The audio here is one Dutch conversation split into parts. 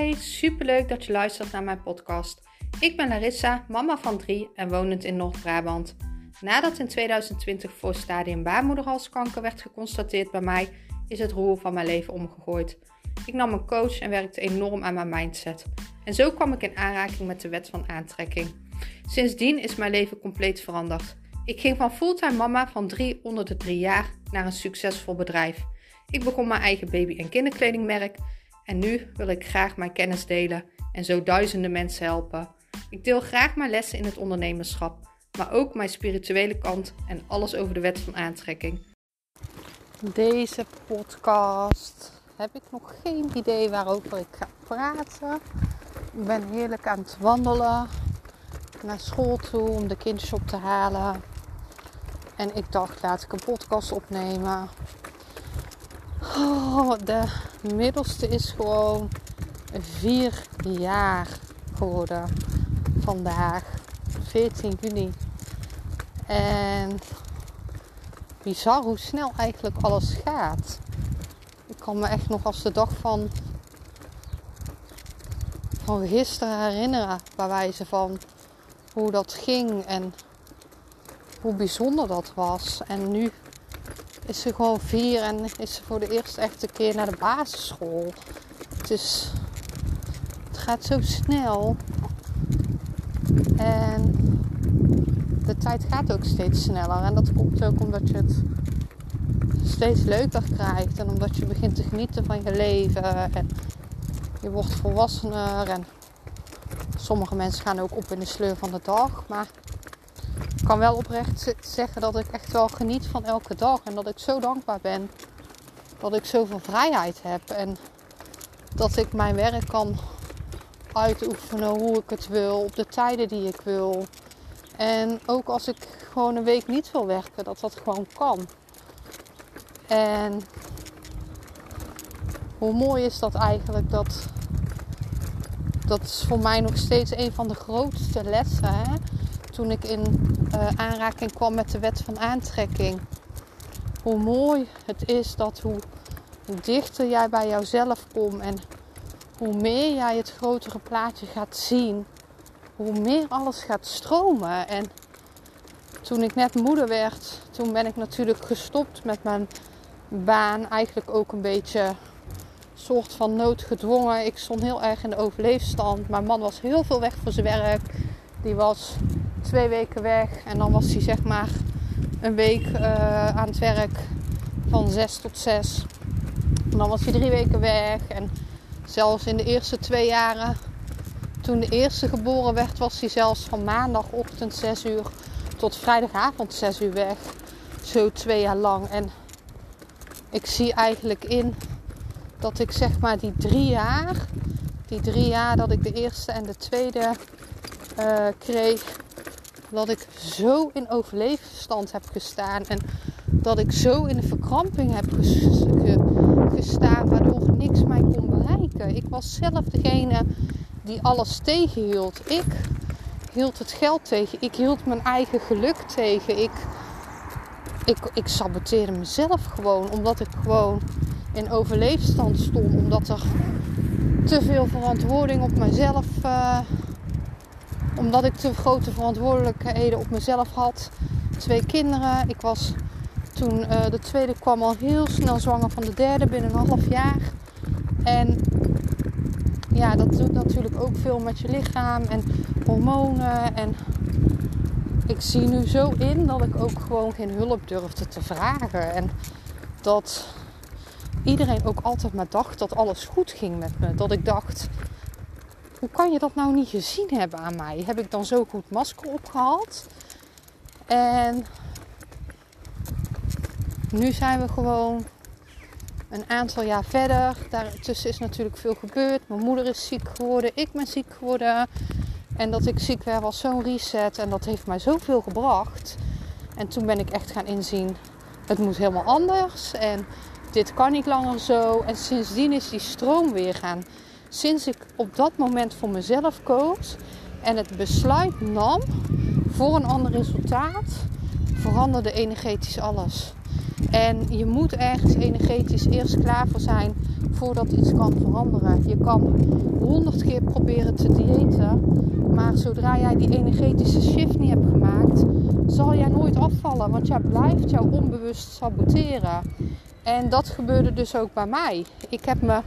Hi, superleuk dat je luistert naar mijn podcast. Ik ben Larissa, mama van drie en wonend in Noord-Brabant. Nadat in 2020 voor stadium baarmoederhalskanker werd geconstateerd bij mij, is het roer van mijn leven omgegooid. Ik nam een coach en werkte enorm aan mijn mindset. En zo kwam ik in aanraking met de wet van aantrekking. Sindsdien is mijn leven compleet veranderd. Ik ging van fulltime mama van drie onder de drie jaar naar een succesvol bedrijf. Ik begon mijn eigen baby- en kinderkledingmerk en nu wil ik graag mijn kennis delen en zo duizenden mensen helpen. Ik deel graag mijn lessen in het ondernemerschap, maar ook mijn spirituele kant en alles over de wet van aantrekking. Deze podcast heb ik nog geen idee waarover ik ga praten. Ik ben heerlijk aan het wandelen naar school toe om de kindjes op te halen. En ik dacht, laat ik een podcast opnemen. Oh, de middelste is gewoon vier jaar geworden vandaag, 14 juni. En bizar hoe snel eigenlijk alles gaat. Ik kan me echt nog als de dag van, van gisteren herinneren, bij wijze van hoe dat ging en hoe bijzonder dat was. En nu is ze gewoon vier en is ze voor de eerste echte keer naar de basisschool. Het, is, het gaat zo snel. En de tijd gaat ook steeds sneller. En dat komt ook omdat je het steeds leuker krijgt. En omdat je begint te genieten van je leven. En je wordt volwassener. En sommige mensen gaan ook op in de sleur van de dag. Maar kan wel oprecht zeggen dat ik echt wel geniet van elke dag. En dat ik zo dankbaar ben dat ik zoveel vrijheid heb. En dat ik mijn werk kan uitoefenen hoe ik het wil. Op de tijden die ik wil. En ook als ik gewoon een week niet wil werken, dat dat gewoon kan. En hoe mooi is dat eigenlijk? Dat, dat is voor mij nog steeds een van de grootste lessen. Hè? Toen ik in uh, aanraking kwam met de wet van aantrekking. Hoe mooi het is dat hoe, hoe dichter jij bij jouzelf komt en hoe meer jij het grotere plaatje gaat zien, hoe meer alles gaat stromen. En toen ik net moeder werd, toen ben ik natuurlijk gestopt met mijn baan. Eigenlijk ook een beetje soort van noodgedwongen. Ik stond heel erg in de overleefstand. Mijn man was heel veel weg voor zijn werk. Die was twee weken weg. En dan was hij zeg maar een week uh, aan het werk van zes tot zes. En dan was hij drie weken weg. En zelfs in de eerste twee jaren, toen de eerste geboren werd, was hij zelfs van maandagochtend 6 uur tot vrijdagavond 6 uur weg. Zo twee jaar lang. En ik zie eigenlijk in dat ik zeg maar die drie jaar, die drie jaar dat ik de eerste en de tweede uh, kreeg, dat ik zo in overleefstand heb gestaan en dat ik zo in de verkramping heb gestaan, waardoor niks mij kon bereiken. Ik was zelf degene die alles tegenhield. Ik hield het geld tegen, ik hield mijn eigen geluk tegen. Ik, ik, ik saboteerde mezelf gewoon, omdat ik gewoon in overleefstand stond, omdat er te veel verantwoording op mezelf. Uh, omdat ik te grote verantwoordelijkheden op mezelf had. Twee kinderen. Ik was toen uh, de tweede kwam al heel snel zwanger van de derde binnen een half jaar. En ja, dat doet natuurlijk ook veel met je lichaam en hormonen. En ik zie nu zo in dat ik ook gewoon geen hulp durfde te vragen. En dat iedereen ook altijd maar dacht dat alles goed ging met me. Dat ik dacht, hoe kan je dat nou niet gezien hebben aan mij? Heb ik dan zo goed masker opgehaald? En nu zijn we gewoon een aantal jaar verder. Daartussen is natuurlijk veel gebeurd. Mijn moeder is ziek geworden, ik ben ziek geworden. En dat ik ziek werd was zo'n reset en dat heeft mij zoveel gebracht. En toen ben ik echt gaan inzien, het moet helemaal anders. En dit kan niet langer zo. En sindsdien is die stroom weer gaan sinds ik op dat moment voor mezelf koos en het besluit nam voor een ander resultaat, veranderde energetisch alles. En je moet ergens energetisch eerst klaar voor zijn voordat iets kan veranderen. Je kan honderd keer proberen te diëten, maar zodra jij die energetische shift niet hebt gemaakt, zal jij nooit afvallen, want jij blijft jou onbewust saboteren. En dat gebeurde dus ook bij mij. Ik heb me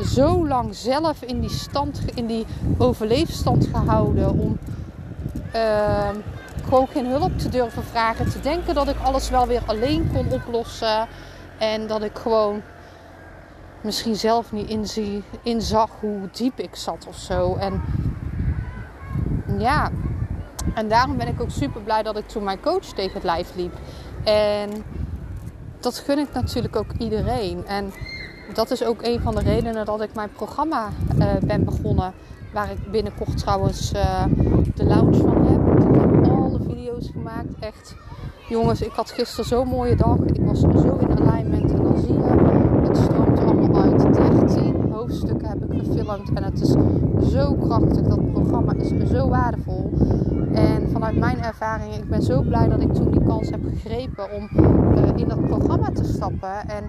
zo lang zelf in die stand, in die overleefstand gehouden om uh, gewoon geen hulp te durven vragen, te denken dat ik alles wel weer alleen kon oplossen en dat ik gewoon misschien zelf niet inzie, inzag hoe diep ik zat of zo. En ja, en daarom ben ik ook super blij dat ik toen mijn coach tegen het lijf liep. En dat gun ik natuurlijk ook iedereen. En dat is ook een van de redenen dat ik mijn programma uh, ben begonnen. Waar ik binnenkort trouwens uh, de launch van heb. Ik heb alle video's gemaakt. Echt, jongens, ik had gisteren zo'n mooie dag. Ik was zo in alignment. En dan zie je, het stroomt allemaal uit. 13 hoofdstukken heb ik gefilmd. En het is zo krachtig. Dat programma is zo waardevol. En vanuit mijn ervaring, ik ben zo blij dat ik toen die kans heb gegrepen om uh, in dat programma te stappen. En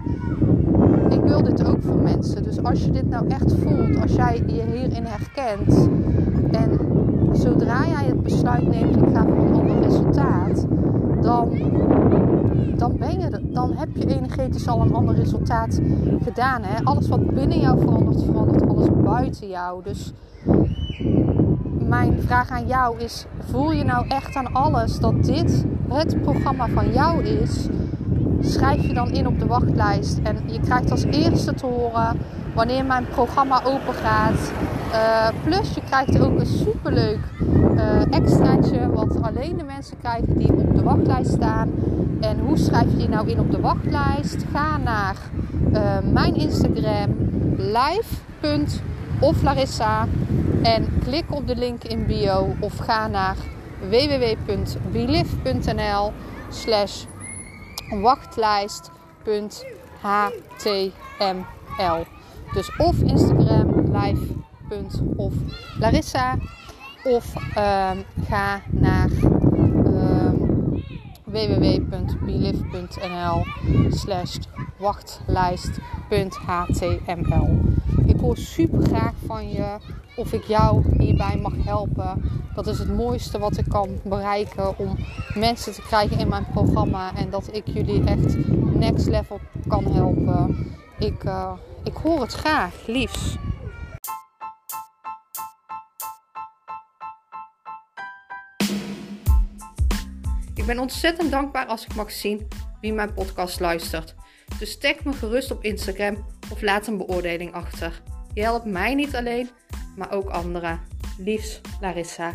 ik wil dit ook voor mensen. Dus als je dit nou echt voelt, als jij je hierin herkent en zodra jij het besluit neemt, ik ga voor een ander resultaat, dan, dan, ben je, dan heb je energetisch al een ander resultaat gedaan. Hè? Alles wat binnen jou verandert, verandert alles buiten jou. Dus mijn vraag aan jou is: voel je nou echt aan alles dat dit het programma van jou is? Schrijf je dan in op de wachtlijst. En je krijgt als eerste te horen wanneer mijn programma open gaat. Uh, plus je krijgt ook een superleuk uh, extraatje wat alleen de mensen krijgen die op de wachtlijst staan. En hoe schrijf je je nou in op de wachtlijst? Ga naar uh, mijn Instagram live.oflarissa en klik op de link in bio of ga naar www.biliv.nl slash wachtlijst.html. Dus of Instagram live. Of Larissa. Of um, ga naar um, www.belive.nl slash wachtlijst.html. Hoor super graag van je of ik jou hierbij mag helpen. Dat is het mooiste wat ik kan bereiken om mensen te krijgen in mijn programma. En dat ik jullie echt next level kan helpen. Ik, uh, ik hoor het graag, liefs. Ik ben ontzettend dankbaar als ik mag zien wie mijn podcast luistert. Dus tag me gerust op Instagram of laat een beoordeling achter. Je helpt mij niet alleen, maar ook anderen. Liefs, Larissa.